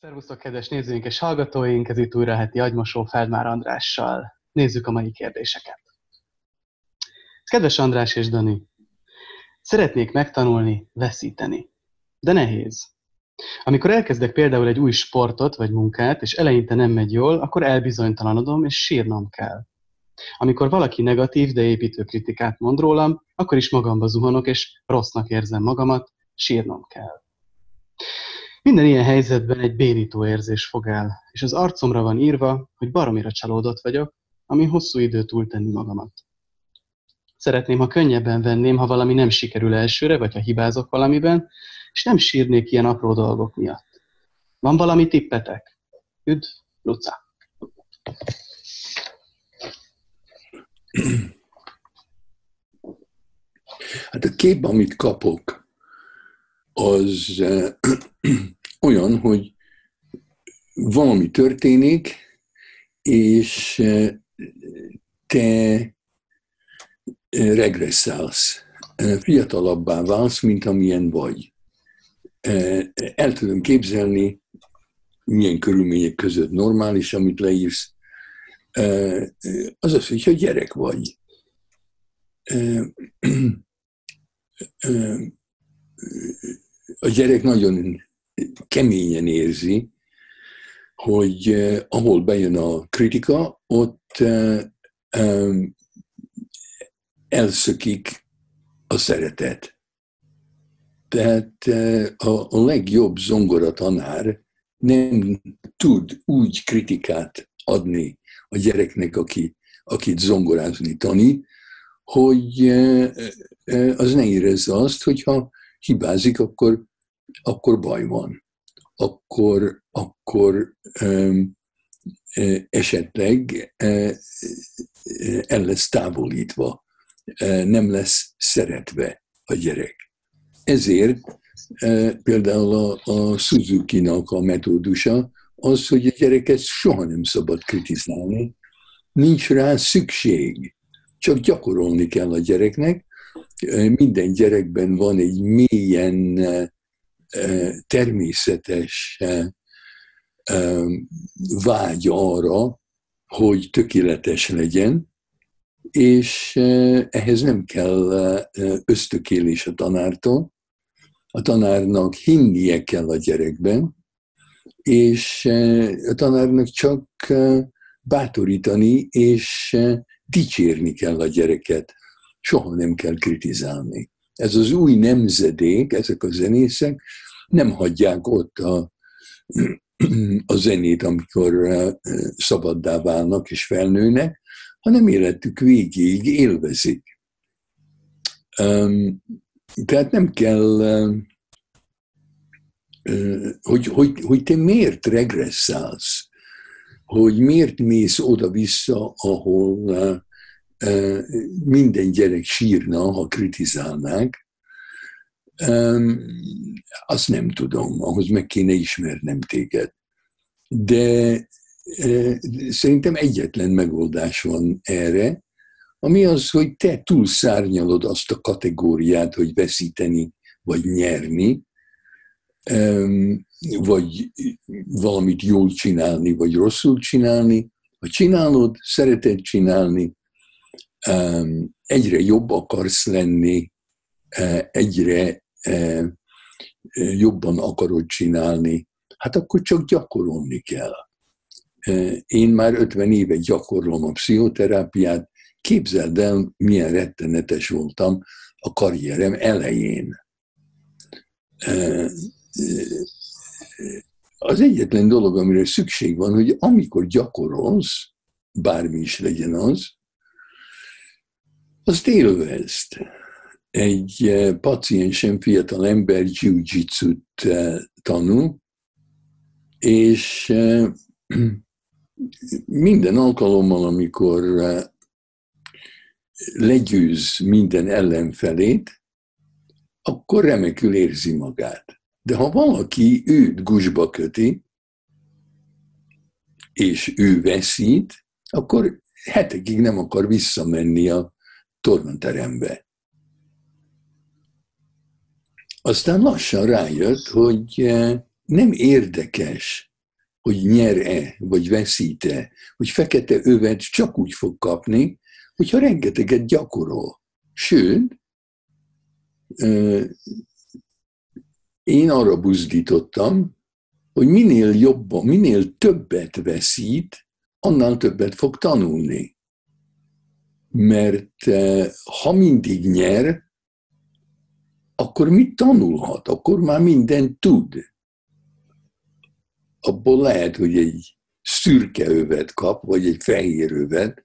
Szervusztok, kedves nézőink és hallgatóink! Ez itt újra heti agymosó Feldmár Andrással. Nézzük a mai kérdéseket. Kedves András és Dani, szeretnék megtanulni veszíteni, de nehéz. Amikor elkezdek például egy új sportot vagy munkát, és eleinte nem megy jól, akkor elbizonytalanodom, és sírnom kell. Amikor valaki negatív, de építő kritikát mond rólam, akkor is magamba zuhanok, és rossznak érzem magamat, sírnom kell. Minden ilyen helyzetben egy bénító érzés fog el, és az arcomra van írva, hogy baromira csalódott vagyok, ami hosszú idő túltenni magamat. Szeretném, ha könnyebben venném, ha valami nem sikerül elsőre, vagy ha hibázok valamiben, és nem sírnék ilyen apró dolgok miatt. Van valami tippetek? Üdv, Luca! Hát a kép, amit kapok, az olyan, hogy valami történik, és eh, te eh, regresszálsz, eh, fiatalabbá válsz, mint amilyen vagy. El tudom képzelni, milyen körülmények között normális, amit leírsz, az az, hogyha gyerek vagy. A gyerek nagyon keményen érzi, hogy eh, ahol bejön a kritika, ott eh, eh, elszökik a szeretet. Tehát eh, a, a legjobb zongoratanár nem tud úgy kritikát adni a gyereknek, aki, akit zongorázni tanít, hogy eh, eh, az ne érezze azt, hogyha hibázik, akkor akkor baj van. Akkor, akkor um, esetleg el lesz távolítva, nem lesz szeretve a gyerek. Ezért például a Suzuki-nak a metódusa az, hogy a gyereket soha nem szabad kritizálni, nincs rá szükség, csak gyakorolni kell a gyereknek. Minden gyerekben van egy mélyen természetes vágy arra, hogy tökéletes legyen, és ehhez nem kell ösztökélés a tanártól. A tanárnak hinnie kell a gyerekben, és a tanárnak csak bátorítani és dicsérni kell a gyereket. Soha nem kell kritizálni. Ez az új nemzedék, ezek a zenészek nem hagyják ott a, a zenét, amikor szabaddá válnak és felnőnek, hanem életük végéig élvezik. Tehát nem kell, hogy, hogy, hogy te miért regresszálsz, hogy miért mész oda-vissza, ahol minden gyerek sírna, ha kritizálnák, azt nem tudom, ahhoz meg kéne ismernem téged. De szerintem egyetlen megoldás van erre, ami az, hogy te túlszárnyalod azt a kategóriát, hogy veszíteni vagy nyerni, vagy valamit jól csinálni, vagy rosszul csinálni. Ha csinálod, szereted csinálni, egyre jobb akarsz lenni, e, egyre e, jobban akarod csinálni, hát akkor csak gyakorolni kell. E, én már 50 éve gyakorlom a pszichoterápiát, képzeld el, milyen rettenetes voltam a karrierem elején. Az egyetlen dolog, amire szükség van, hogy amikor gyakorolsz, bármi is legyen az, azt élvezd. Egy eh, paciensem, fiatal ember jiu eh, tanul, és eh, minden alkalommal, amikor legyőz minden ellenfelét, akkor remekül érzi magát. De ha valaki őt gusba köti, és ő veszít, akkor hetekig nem akar visszamenni a tornaterembe. Aztán lassan rájött, hogy eh, nem érdekes hogy nyer-e, vagy veszít-e, hogy fekete övet csak úgy fog kapni, hogyha rengeteget gyakorol. Sőt, én arra buzdítottam, hogy minél jobban, minél többet veszít, annál többet fog tanulni. Mert ha mindig nyer, akkor mit tanulhat? Akkor már mindent tud. Abból lehet, hogy egy szürke övet kap, vagy egy fehér övet,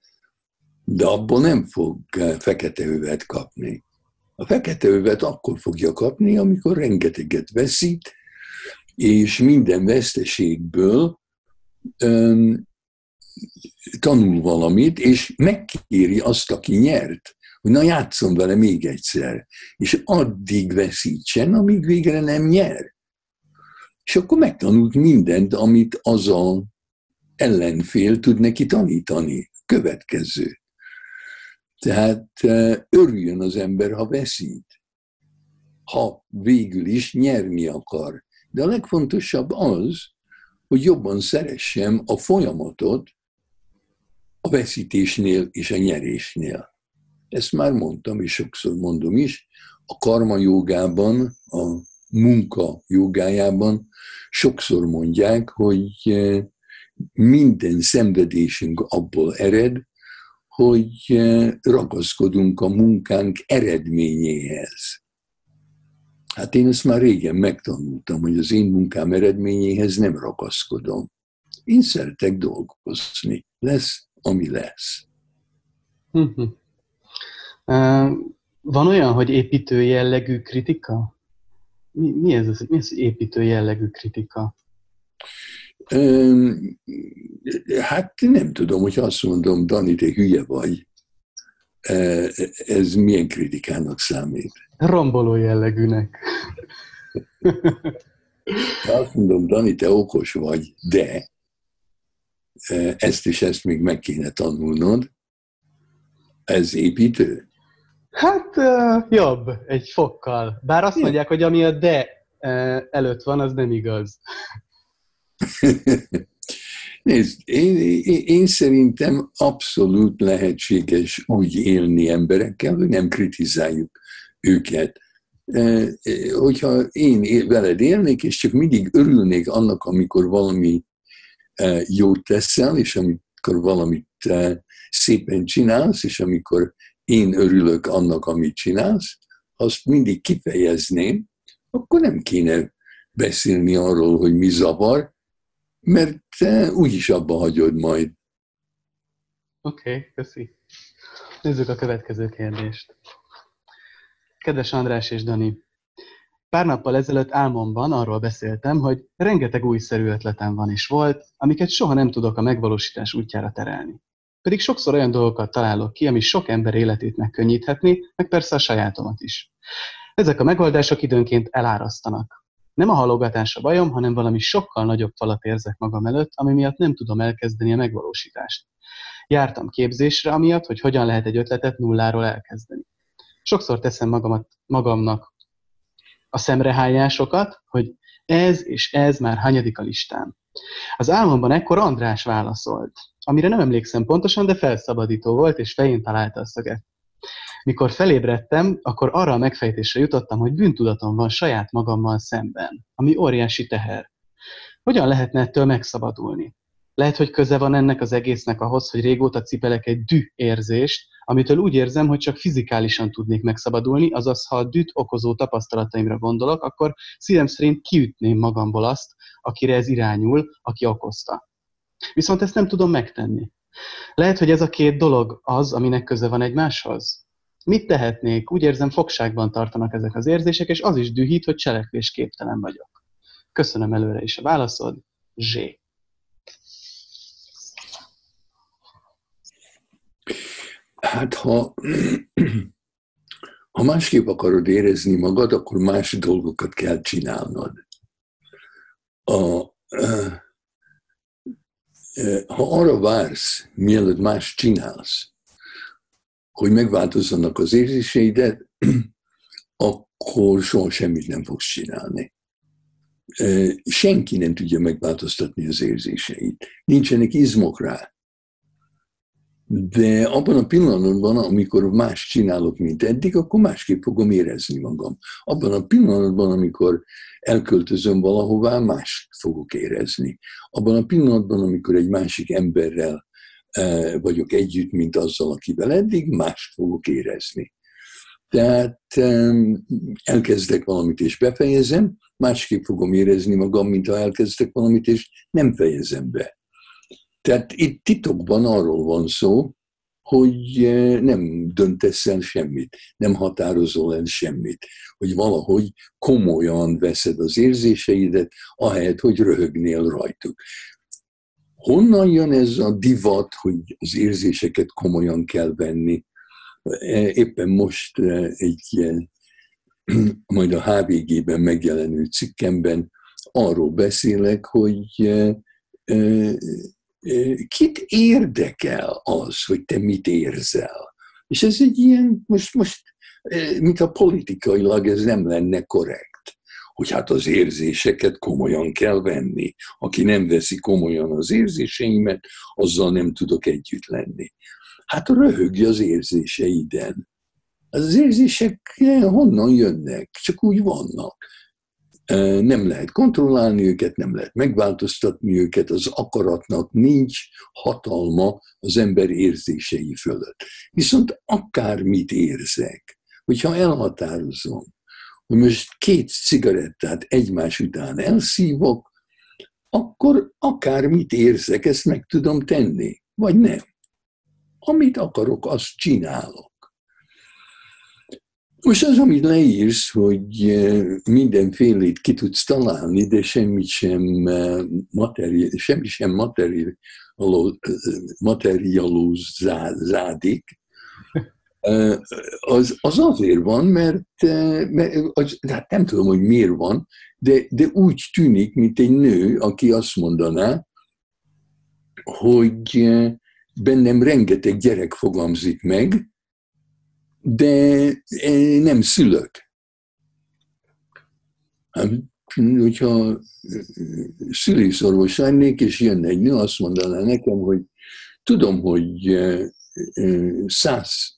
de abból nem fog fekete övet kapni. A fekete övet akkor fogja kapni, amikor rengeteget veszít, és minden veszteségből tanul valamit, és megkéri azt, aki nyert, hogy na játszom vele még egyszer, és addig veszítsen, amíg végre nem nyer. És akkor megtanult mindent, amit az a ellenfél tud neki tanítani. Következő. Tehát örüljön az ember, ha veszít. Ha végül is nyerni akar. De a legfontosabb az, hogy jobban szeressem a folyamatot a veszítésnél és a nyerésnél. Ezt már mondtam, és sokszor mondom is, a karma jogában, a munka jogájában sokszor mondják, hogy minden szenvedésünk abból ered, hogy ragaszkodunk a munkánk eredményéhez. Hát én ezt már régen megtanultam, hogy az én munkám eredményéhez nem ragaszkodom. Én szeretek dolgozni. Lesz, ami lesz. Mhm. Van olyan, hogy építő jellegű kritika? Mi, mi, ez, mi ez építő jellegű kritika? Hát nem tudom, hogy azt mondom, Dani, te hülye vagy. Ez milyen kritikának számít? Romboló jellegűnek. Azt mondom, Dani, te okos vagy, de ezt és ezt még meg kéne tanulnod. Ez építő? Hát jobb, egy fokkal. Bár azt mondják, hogy ami a de előtt van, az nem igaz. Nézd, én, én, én szerintem abszolút lehetséges úgy élni emberekkel, hogy nem kritizáljuk őket. Hogyha én veled élnék, és csak mindig örülnék annak, amikor valami jót teszel, és amikor valamit szépen csinálsz, és amikor én örülök annak, amit csinálsz, azt mindig kifejezném, akkor nem kéne beszélni arról, hogy mi zavar, mert te úgyis abba hagyod majd. Oké, okay, köszi. Nézzük a következő kérdést. Kedves András és Dani, pár nappal ezelőtt álmomban arról beszéltem, hogy rengeteg újszerű ötletem van és volt, amiket soha nem tudok a megvalósítás útjára terelni. Pedig sokszor olyan dolgokat találok ki, ami sok ember életét megkönnyíthetni, meg persze a sajátomat is. Ezek a megoldások időnként elárasztanak. Nem a halogatás a bajom, hanem valami sokkal nagyobb falat érzek magam előtt, ami miatt nem tudom elkezdeni a megvalósítást. Jártam képzésre, amiatt, hogy hogyan lehet egy ötletet nulláról elkezdeni. Sokszor teszem magamat, magamnak a szemrehányásokat, hogy ez és ez már hanyadik a listán. Az álmomban ekkor András válaszolt, amire nem emlékszem pontosan, de felszabadító volt, és fején találta a szöget. Mikor felébredtem, akkor arra a megfejtésre jutottam, hogy bűntudatom van saját magammal szemben, ami óriási teher. Hogyan lehetne ettől megszabadulni? Lehet, hogy köze van ennek az egésznek ahhoz, hogy régóta cipelek egy dű érzést, amitől úgy érzem, hogy csak fizikálisan tudnék megszabadulni, azaz ha a düt okozó tapasztalataimra gondolok, akkor szívem szerint kiütném magamból azt, akire ez irányul, aki okozta. Viszont ezt nem tudom megtenni. Lehet, hogy ez a két dolog az, aminek köze van egymáshoz? Mit tehetnék? Úgy érzem, fogságban tartanak ezek az érzések, és az is dühít, hogy cselekvésképtelen vagyok. Köszönöm előre is a válaszod. Zsé. Hát ha, ha másképp akarod érezni magad, akkor más dolgokat kell csinálnod. A, ha arra vársz, mielőtt más csinálsz, hogy megváltozzanak az érzéseidet, akkor soha semmit nem fogsz csinálni. senki nem tudja megváltoztatni az érzéseit. Nincsenek izmok rá. De abban a pillanatban, amikor más csinálok, mint eddig, akkor másképp fogom érezni magam. Abban a pillanatban, amikor elköltözöm valahová, más fogok érezni. Abban a pillanatban, amikor egy másik emberrel vagyok együtt, mint azzal, akivel eddig, mást fogok érezni. Tehát elkezdek valamit és befejezem, másképp fogom érezni magam, mint ha elkezdek valamit és nem fejezem be. Tehát itt titokban arról van szó, hogy nem döntesz el semmit, nem határozol el semmit, hogy valahogy komolyan veszed az érzéseidet, ahelyett, hogy röhögnél rajtuk. Honnan jön ez a divat, hogy az érzéseket komolyan kell venni? Éppen most egy ilyen, majd a HVG-ben megjelenő cikkemben arról beszélek, hogy kit érdekel az, hogy te mit érzel? És ez egy ilyen, most, most mint a politikailag ez nem lenne korrekt hogy hát az érzéseket komolyan kell venni. Aki nem veszi komolyan az érzéseimet, azzal nem tudok együtt lenni. Hát röhögj az érzéseiden. Az érzések honnan jönnek? Csak úgy vannak. Nem lehet kontrollálni őket, nem lehet megváltoztatni őket, az akaratnak nincs hatalma az ember érzései fölött. Viszont akármit érzek, hogyha elhatározom, hogy most két cigarettát egymás után elszívok, akkor akármit érzek, ezt meg tudom tenni, vagy nem. Amit akarok, azt csinálok. Most az, amit leírsz, hogy mindenfélét ki tudsz találni, de semmit sem, materi, semmi sem materializálódik, az, az azért van, mert, mert az, hát nem tudom, hogy miért van, de, de úgy tűnik, mint egy nő, aki azt mondaná, hogy bennem rengeteg gyerek fogamzik meg, de nem szülök. Hát, hogyha szülészorvos lennék, és jönne egy nő, azt mondaná nekem, hogy tudom, hogy száz,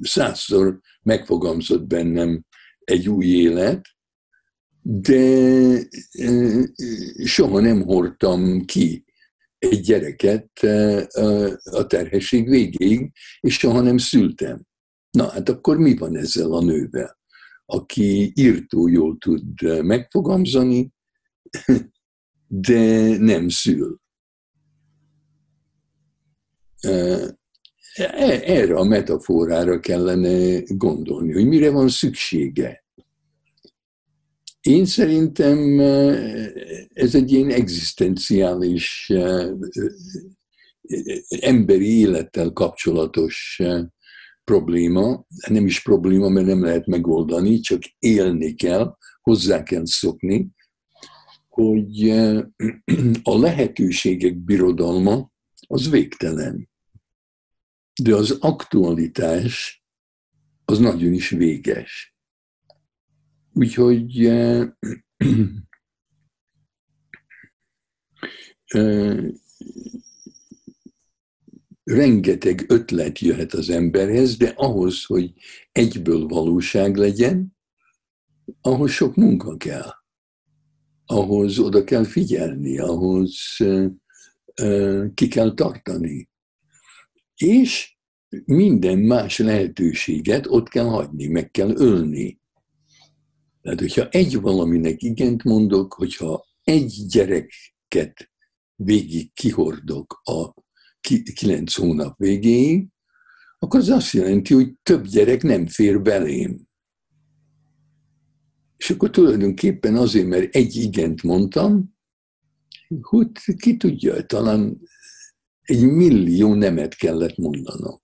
százszor megfogalmazott bennem egy új élet, de soha nem hordtam ki egy gyereket a terhesség végéig, és soha nem szültem. Na hát akkor mi van ezzel a nővel, aki írtó jól tud megfogalmazni, de nem szül. E, erre a metaforára kellene gondolni, hogy mire van szüksége. Én szerintem ez egy ilyen egzisztenciális emberi élettel kapcsolatos probléma. Nem is probléma, mert nem lehet megoldani, csak élni kell, hozzá kell szokni, hogy a lehetőségek birodalma az végtelen. De az aktualitás az nagyon is véges. Úgyhogy uh, rengeteg ötlet jöhet az emberhez, de ahhoz, hogy egyből valóság legyen, ahhoz sok munka kell. Ahhoz oda kell figyelni, ahhoz ki kell tartani. És minden más lehetőséget ott kell hagyni, meg kell ölni. Tehát, hogyha egy valaminek igent mondok, hogyha egy gyereket végig kihordok a kilenc hónap végéig, akkor az azt jelenti, hogy több gyerek nem fér belém. És akkor tulajdonképpen azért, mert egy igent mondtam, hogy ki tudja, talán egy millió nemet kellett mondanom.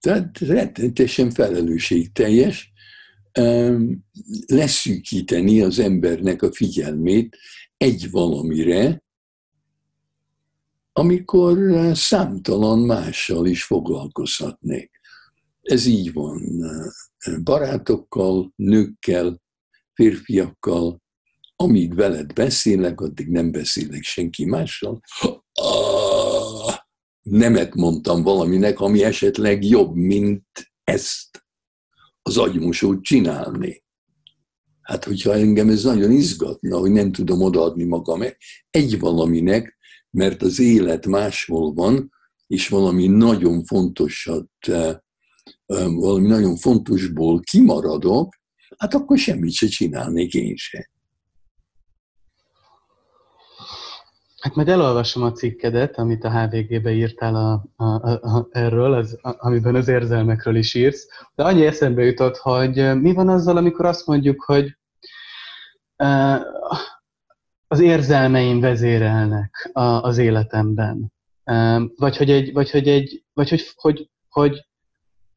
Tehát rettenetesen felelősségteljes leszűkíteni az embernek a figyelmét egy valamire, amikor számtalan mással is foglalkozhatnék. Ez így van barátokkal, nőkkel, férfiakkal, amíg veled beszélek, addig nem beszélek senki mással. Ah, nemet mondtam valaminek, ami esetleg jobb, mint ezt az agymosót csinálni. Hát, hogyha engem ez nagyon izgatna, hogy nem tudom odaadni magam egy valaminek, mert az élet máshol van, és valami nagyon fontosat, eh, eh, valami nagyon fontosból kimaradok, hát akkor semmit se csinálnék én se. Hát majd elolvasom a cikkedet, amit a HVG-be írtál a, a, a, erről, az, a, amiben az érzelmekről is írsz. De annyi eszembe jutott, hogy mi van azzal, amikor azt mondjuk, hogy uh, az érzelmeim vezérelnek a, az életemben. Uh, vagy hogy egy, vagy hogy egy, vagy hogy, hogy, hogy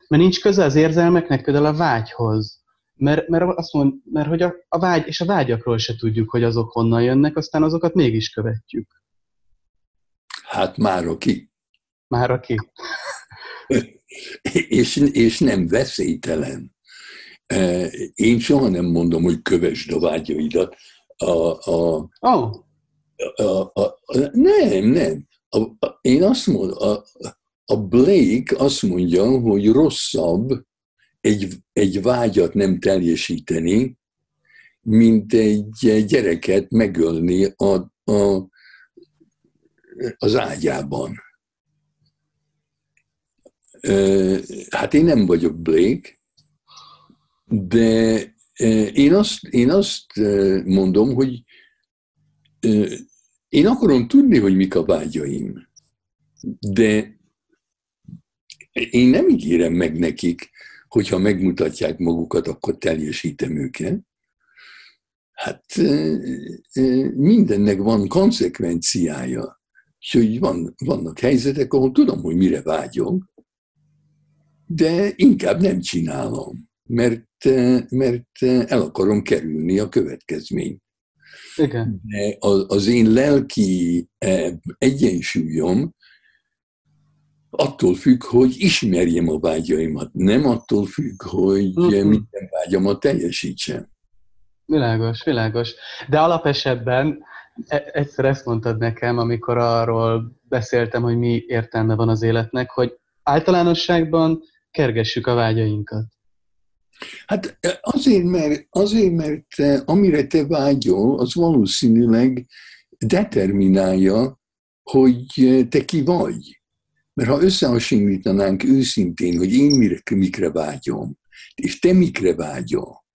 mert nincs köze az érzelmeknek például a vágyhoz. Mert, mert azt mond, mert hogy a, a vágy, és a vágyakról se tudjuk, hogy azok honnan jönnek, aztán azokat mégis követjük. Hát már aki. Már aki. és, és nem veszélytelen. Én soha nem mondom, hogy kövesd a vágyaidat. A, a, oh. a, a, a, nem, nem. A, a, én azt mondom, a, a Blake azt mondja, hogy rosszabb egy, egy vágyat nem teljesíteni, mint egy gyereket megölni a, a, az ágyában. Hát én nem vagyok Blake, de én azt, én azt mondom, hogy én akarom tudni, hogy mik a vágyaim, de én nem ígérem meg nekik, hogyha megmutatják magukat, akkor teljesítem őket. Hát mindennek van konsekvenciája. Úgyhogy van, vannak helyzetek, ahol tudom, hogy mire vágyom, de inkább nem csinálom, mert, mert el akarom kerülni a következményt. Igen. De az én lelki egyensúlyom attól függ, hogy ismerjem a vágyaimat, nem attól függ, hogy uh-huh. minden vágyamat teljesítsem. Világos, világos. De alapesetben e, egyszer ezt mondtad nekem, amikor arról beszéltem, hogy mi értelme van az életnek, hogy általánosságban kergessük a vágyainkat. Hát e, azért, mert, azért, mert amire te vágyol, az valószínűleg determinálja, hogy te ki vagy. Mert ha összehasonlítanánk őszintén, hogy én mire, mikre vágyom, és te mikre vágyol,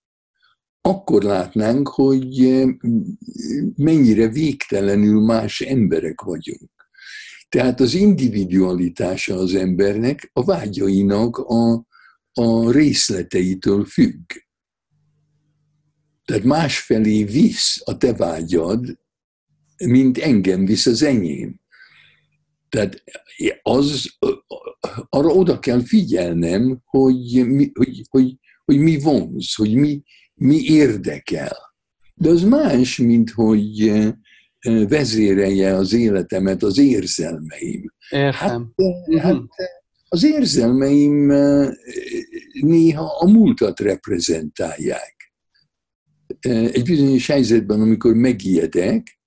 akkor látnánk, hogy eh, mennyire végtelenül más emberek vagyunk. Tehát az individualitása az embernek a vágyainak a, a részleteitől függ. Tehát másfelé visz a te vágyad, mint engem visz az enyém. Tehát az, arra oda kell figyelnem, hogy mi, hogy, hogy, hogy mi vonz, hogy mi, mi érdekel. De az más, mint hogy vezérelje az életemet az érzelmeim. Értem. Hát, hát az érzelmeim néha a múltat reprezentálják. Egy bizonyos helyzetben, amikor megijedek,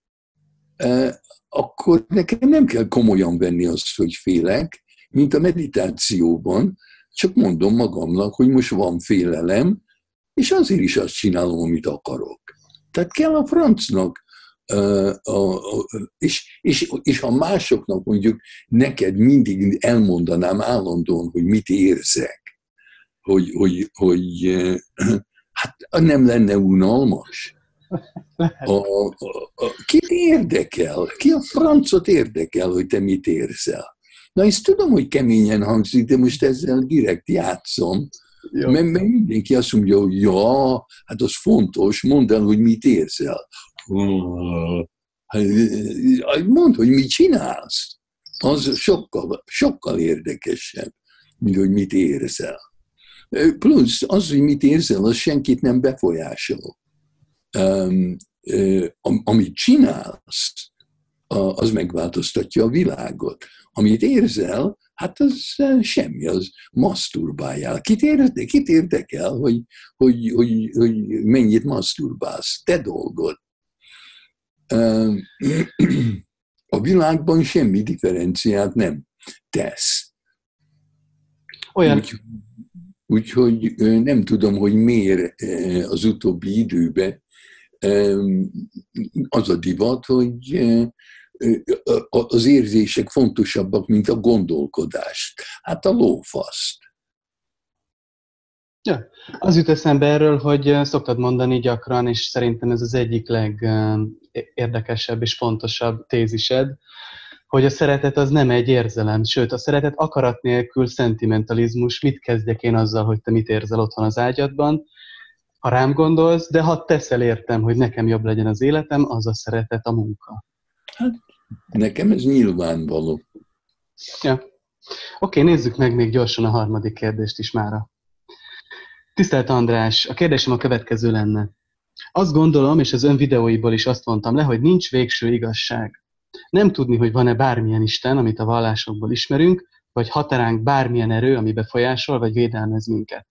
akkor nekem nem kell komolyan venni azt, hogy félek, mint a meditációban, csak mondom magamnak, hogy most van félelem, és azért is azt csinálom, amit akarok. Tehát kell a francnak, és, és, és ha másoknak mondjuk neked mindig elmondanám állandóan, hogy mit érzek, hogy, hogy, hogy hát nem lenne unalmas. A, a, a, kit érdekel? Ki a francot érdekel, hogy te mit érzel? Na, ezt tudom, hogy keményen hangzik, de most ezzel direkt játszom, mert, mert mindenki azt mondja, hogy ja, hát az fontos, mondd el, hogy mit érzel. Hát, mondd, hogy mit csinálsz. Az sokkal, sokkal érdekesebb, mint hogy mit érzel. Plusz az, hogy mit érzel, az senkit nem befolyásol amit csinálsz, az megváltoztatja a világot. Amit érzel, hát az semmi, az maszturbáljál. Kit, érde, kit érdekel, hogy, hogy, hogy, hogy mennyit maszturbálsz? Te dolgod. A világban semmi differenciát nem tesz. Olyan. Úgy, úgyhogy nem tudom, hogy miért az utóbbi időben az a divat, hogy az érzések fontosabbak, mint a gondolkodást. Hát a lófaszt. Ja, az jut eszembe erről, hogy szoktad mondani gyakran, és szerintem ez az egyik legérdekesebb és fontosabb tézised, hogy a szeretet az nem egy érzelem, sőt, a szeretet akarat nélkül szentimentalizmus. Mit kezdjek én azzal, hogy te mit érzel otthon az ágyadban? Ha rám gondolsz, de ha teszel értem, hogy nekem jobb legyen az életem, az a szeretet a munka. Hát, nekem ez nyilvánvaló. Ja. Oké, nézzük meg még gyorsan a harmadik kérdést is mára. Tisztelt András, a kérdésem a következő lenne. Azt gondolom, és az ön videóiból is azt mondtam le, hogy nincs végső igazság. Nem tudni, hogy van-e bármilyen Isten, amit a vallásokból ismerünk, vagy határánk bármilyen erő, ami befolyásol, vagy védelmez minket.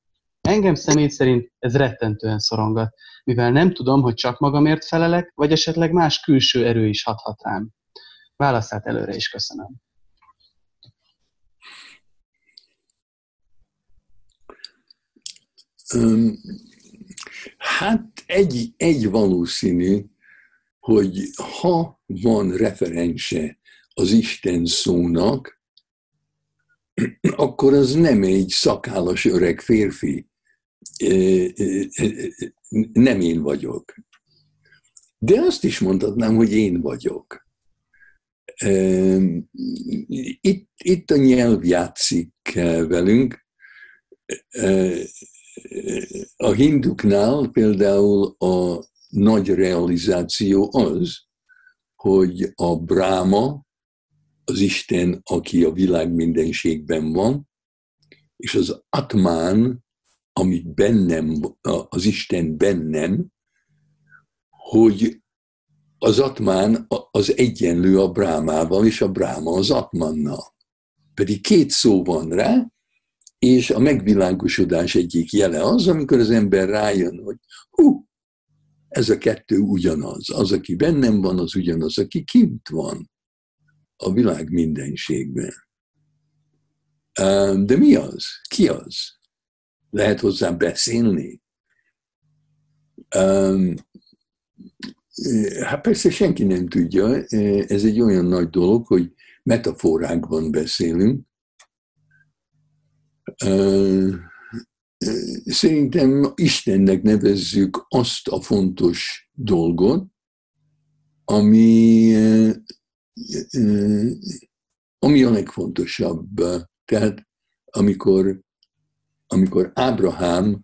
Engem személy szerint ez rettentően szorongat, mivel nem tudom, hogy csak magamért felelek, vagy esetleg más külső erő is hathat rám. Válaszát előre is köszönöm. Hát egy, egy valószínű, hogy ha van referense az Isten szónak, akkor az nem egy szakállas öreg férfi. Nem én vagyok. De azt is mondhatnám, hogy én vagyok. Itt, itt a nyelv játszik velünk. A hinduknál például a nagy realizáció az, hogy a bráma, az Isten, aki a világ mindenségben van, és az atmán, ami bennem, az Isten bennem, hogy az atmán az egyenlő a brámával, és a bráma az atmannal. Pedig két szó van rá, és a megvilágosodás egyik jele az, amikor az ember rájön, hogy hú, ez a kettő ugyanaz. Az, aki bennem van, az ugyanaz, aki kint van a világ mindenségben. De mi az? Ki az? Lehet hozzá beszélni? Hát persze senki nem tudja, ez egy olyan nagy dolog, hogy metaforákban beszélünk. Szerintem Istennek nevezzük azt a fontos dolgot, ami, ami a legfontosabb. Tehát amikor, amikor Ábrahám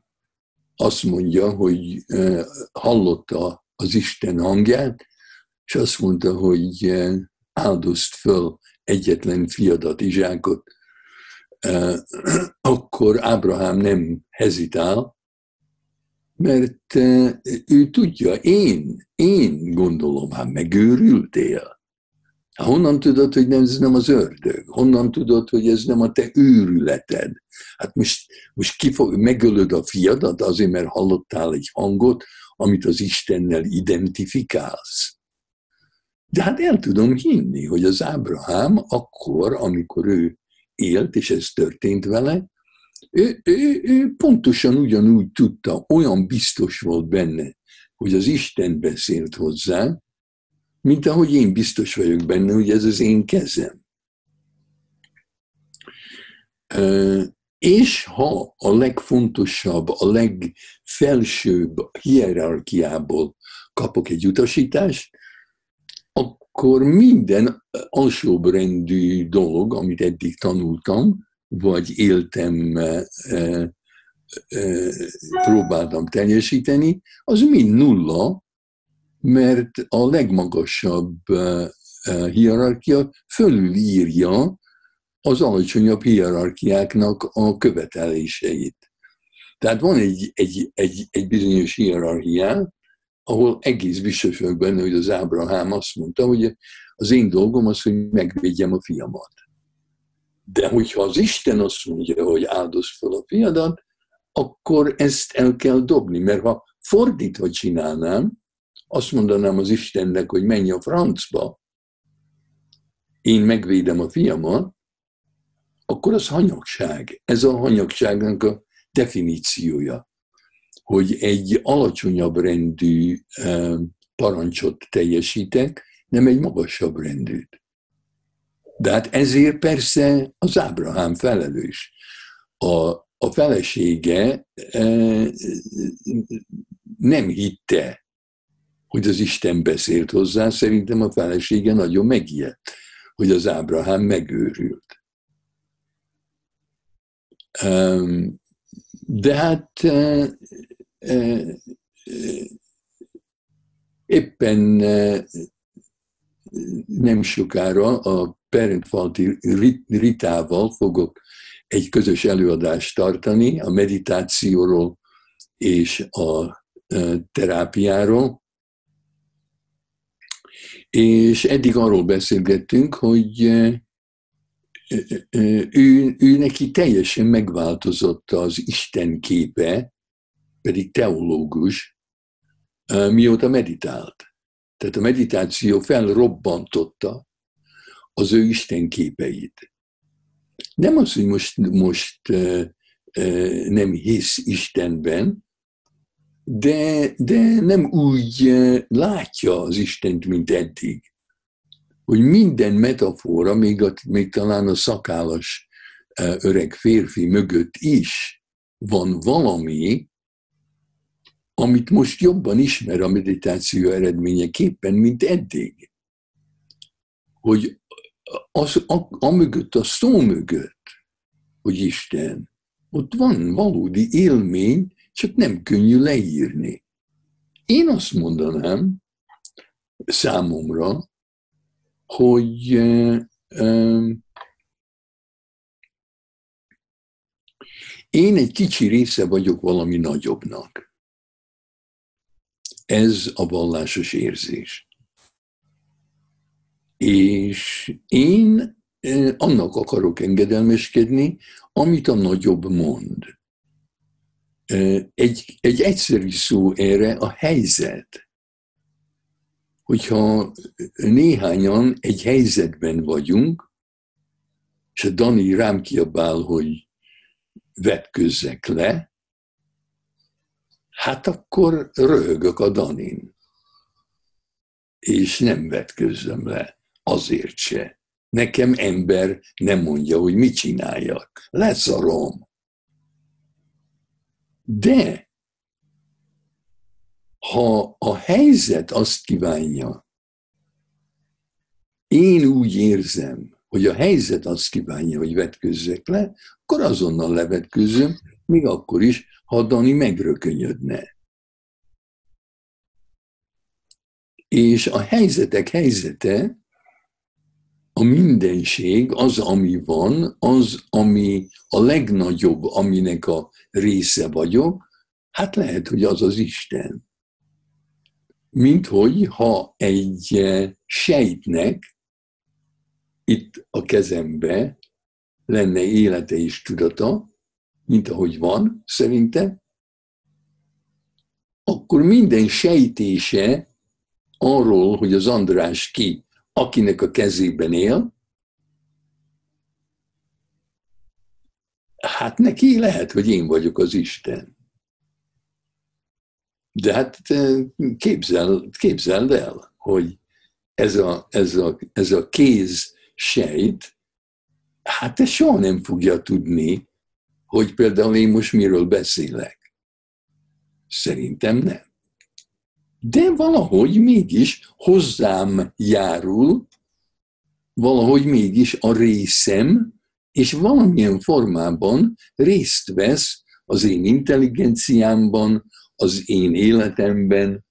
azt mondja, hogy hallotta az Isten hangját, és azt mondta, hogy áldozt föl egyetlen fiadat, Izsákot, akkor Ábrahám nem hezitál, mert ő tudja, én, én gondolom, hát megőrültél. Honnan tudod, hogy nem, ez nem az ördög? Honnan tudod, hogy ez nem a te őrületed? Hát most, most kifog, megölöd a fiadat azért, mert hallottál egy hangot, amit az Istennel identifikálsz. De hát el tudom hinni, hogy az Ábrahám akkor, amikor ő élt, és ez történt vele, ő, ő, ő pontosan ugyanúgy tudta, olyan biztos volt benne, hogy az Isten beszélt hozzá, mint ahogy én biztos vagyok benne, hogy ez az én kezem. És ha a legfontosabb, a legfelsőbb hierarchiából kapok egy utasítást, akkor minden alsóbrendű dolog, amit eddig tanultam, vagy éltem, próbáltam teljesíteni, az mind nulla, mert a legmagasabb e, hierarchia fölülírja az alacsonyabb hierarchiáknak a követeléseit. Tehát van egy, egy, egy, egy bizonyos hierarchiá, ahol egész biztos vagyok benne, hogy az Ábrahám azt mondta, hogy, Az én dolgom az, hogy megvédjem a fiamat. De hogyha az Isten azt mondja, hogy áldoz fel a fiadat, akkor ezt el kell dobni, mert ha fordítva csinálnám, azt mondanám az Istennek, hogy menj a francba, én megvédem a fiamat, akkor az hanyagság. Ez a hanyagságnak a definíciója, hogy egy alacsonyabb rendű parancsot teljesítek, nem egy magasabb rendűt. De hát ezért persze az Ábrahám felelős. A, a felesége nem hitte, hogy az Isten beszélt hozzá, szerintem a felesége nagyon megijedt, hogy az Ábrahám megőrült. De hát éppen nem sokára a Perentfalti Ritával fogok egy közös előadást tartani a meditációról és a terápiáról. És eddig arról beszélgettünk, hogy ő, ő neki teljesen megváltozott az Isten képe, pedig teológus, mióta meditált. Tehát a meditáció felrobbantotta az ő Isten képeit. Nem az, hogy most, most nem hisz Istenben, de, de nem úgy látja az Istent, mint eddig hogy minden metafora, még, a, még talán a szakállas e, öreg férfi mögött is van valami, amit most jobban ismer a meditáció eredményeképpen, mint eddig. Hogy az, a, a mögött, a szó mögött, hogy Isten, ott van valódi élmény, csak nem könnyű leírni. Én azt mondanám számomra, hogy én egy kicsi része vagyok valami nagyobbnak. Ez a vallásos érzés. És én annak akarok engedelmeskedni, amit a nagyobb mond. Egy, egy egyszerű szó erre a helyzet hogyha néhányan egy helyzetben vagyunk, és a Dani rám kiabál, hogy vetközzek le, hát akkor röhögök a Danin. És nem vetközzem le, azért se. Nekem ember nem mondja, hogy mit csináljak. Leszarom. De ha a helyzet azt kívánja, én úgy érzem, hogy a helyzet azt kívánja, hogy vetközzek le, akkor azonnal levetkőzöm, még akkor is, ha Dani megrökönyödne. És a helyzetek helyzete, a mindenség, az, ami van, az, ami a legnagyobb, aminek a része vagyok, hát lehet, hogy az az Isten. Mint hogy ha egy eh, sejtnek itt a kezembe lenne élete és tudata, mint ahogy van, szerinte, akkor minden sejtése arról, hogy az András ki, akinek a kezében él, hát neki lehet, hogy én vagyok az Isten. De hát képzel, képzeld el, hogy ez a, ez a, ez a kéz sejt, hát ez soha nem fogja tudni, hogy például én most miről beszélek. Szerintem nem. De valahogy mégis hozzám járul, valahogy mégis a részem, és valamilyen formában részt vesz az én intelligenciámban, az én életemben,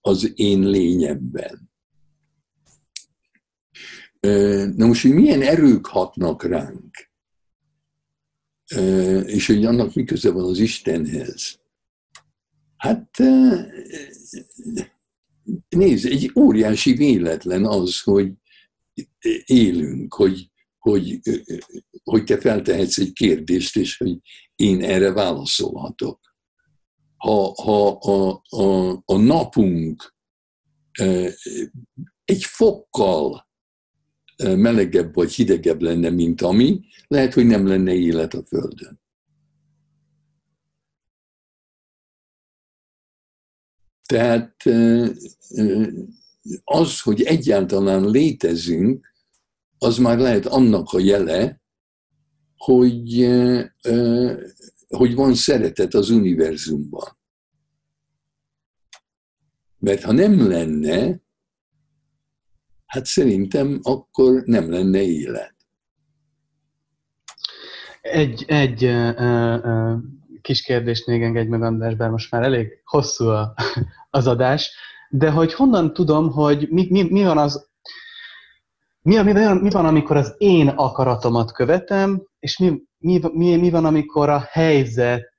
az én lényemben. Na most, hogy milyen erők hatnak ránk, és hogy annak mi köze van az Istenhez. Hát nézd, egy óriási véletlen az, hogy élünk, hogy, hogy, hogy te feltehetsz egy kérdést, és hogy én erre válaszolhatok. Ha, ha a, a, a napunk egy fokkal melegebb vagy hidegebb lenne, mint ami, lehet, hogy nem lenne élet a Földön. Tehát az, hogy egyáltalán létezünk, az már lehet annak a jele, hogy, hogy van szeretet az univerzumban. Mert ha nem lenne, hát szerintem akkor nem lenne élet. Egy, egy uh, uh, kis kérdést még engedj meg, András, bár most már elég hosszú a, az adás, de hogy honnan tudom, hogy mi, mi, mi van az, mi, mi, mi van, amikor az én akaratomat követem, és mi, mi, mi, mi van, amikor a helyzet,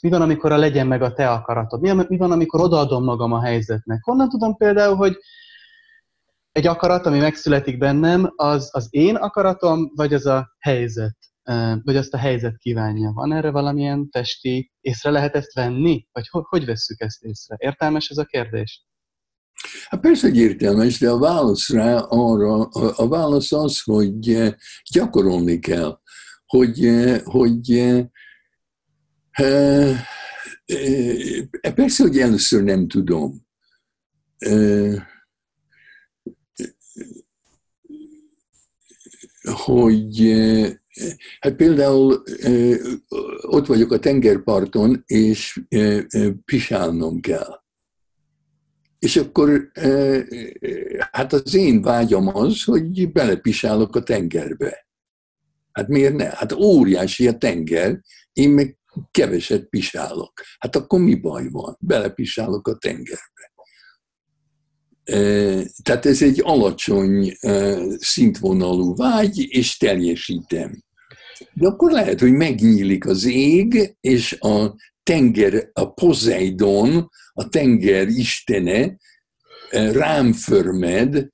mi van, amikor a legyen meg a te akaratod, mi, mi van, amikor odaadom magam a helyzetnek. Honnan tudom például, hogy egy akarat, ami megszületik bennem, az az én akaratom, vagy az a helyzet, vagy azt a helyzet kívánja. Van erre valamilyen testi, észre lehet ezt venni? Vagy hogy, hogy vesszük ezt észre? Értelmes ez a kérdés? Hát persze, hogy értelmes, de a válasz rá arra, a válasz az, hogy gyakorolni kell, hogy, hogy persze, hogy először nem tudom hogy hát például ott vagyok a tengerparton, és pisálnom kell. És akkor hát az én vágyam az, hogy belepisálok a tengerbe. Hát miért ne? Hát óriási a tenger, én meg keveset pisálok. Hát akkor mi baj van? Belepisálok a tengerbe. Tehát ez egy alacsony szintvonalú vágy, és teljesítem. De akkor lehet, hogy megnyílik az ég, és a tenger, a Poseidon, a tenger istene rám förmed,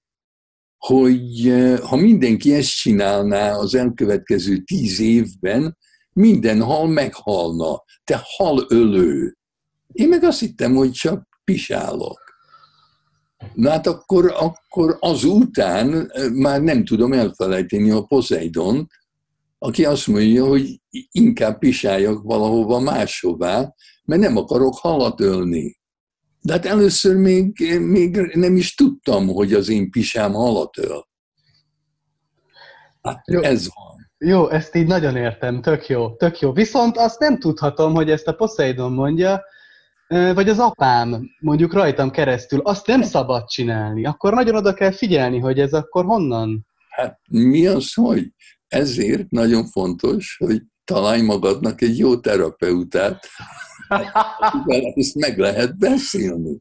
hogy ha mindenki ezt csinálná az elkövetkező tíz évben, minden hal meghalna. Te halölő. Én meg azt hittem, hogy csak pisálok. Na hát akkor, akkor azután már nem tudom elfelejteni a Poseidon, aki azt mondja, hogy inkább pisáljak valahova máshová, mert nem akarok halat ölni. De hát először még, még nem is tudtam, hogy az én pisám halat öl. Hát jó. ez van. Jó, ezt így nagyon értem, tök jó, tök jó. Viszont azt nem tudhatom, hogy ezt a Poseidon mondja, vagy az apám mondjuk rajtam keresztül, azt nem szabad csinálni. Akkor nagyon oda kell figyelni, hogy ez akkor honnan? Hát mi az, hogy ezért nagyon fontos, hogy találj magadnak egy jó terapeutát, ezt meg lehet beszélni.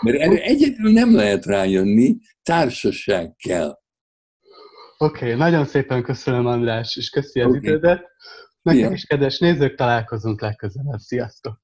Mert erre egyedül nem lehet rájönni, társaság kell. Oké, okay, nagyon szépen köszönöm András, és köszi az okay. idődet. Nektek is kedves nézők, találkozunk legközelebb. Sziasztok!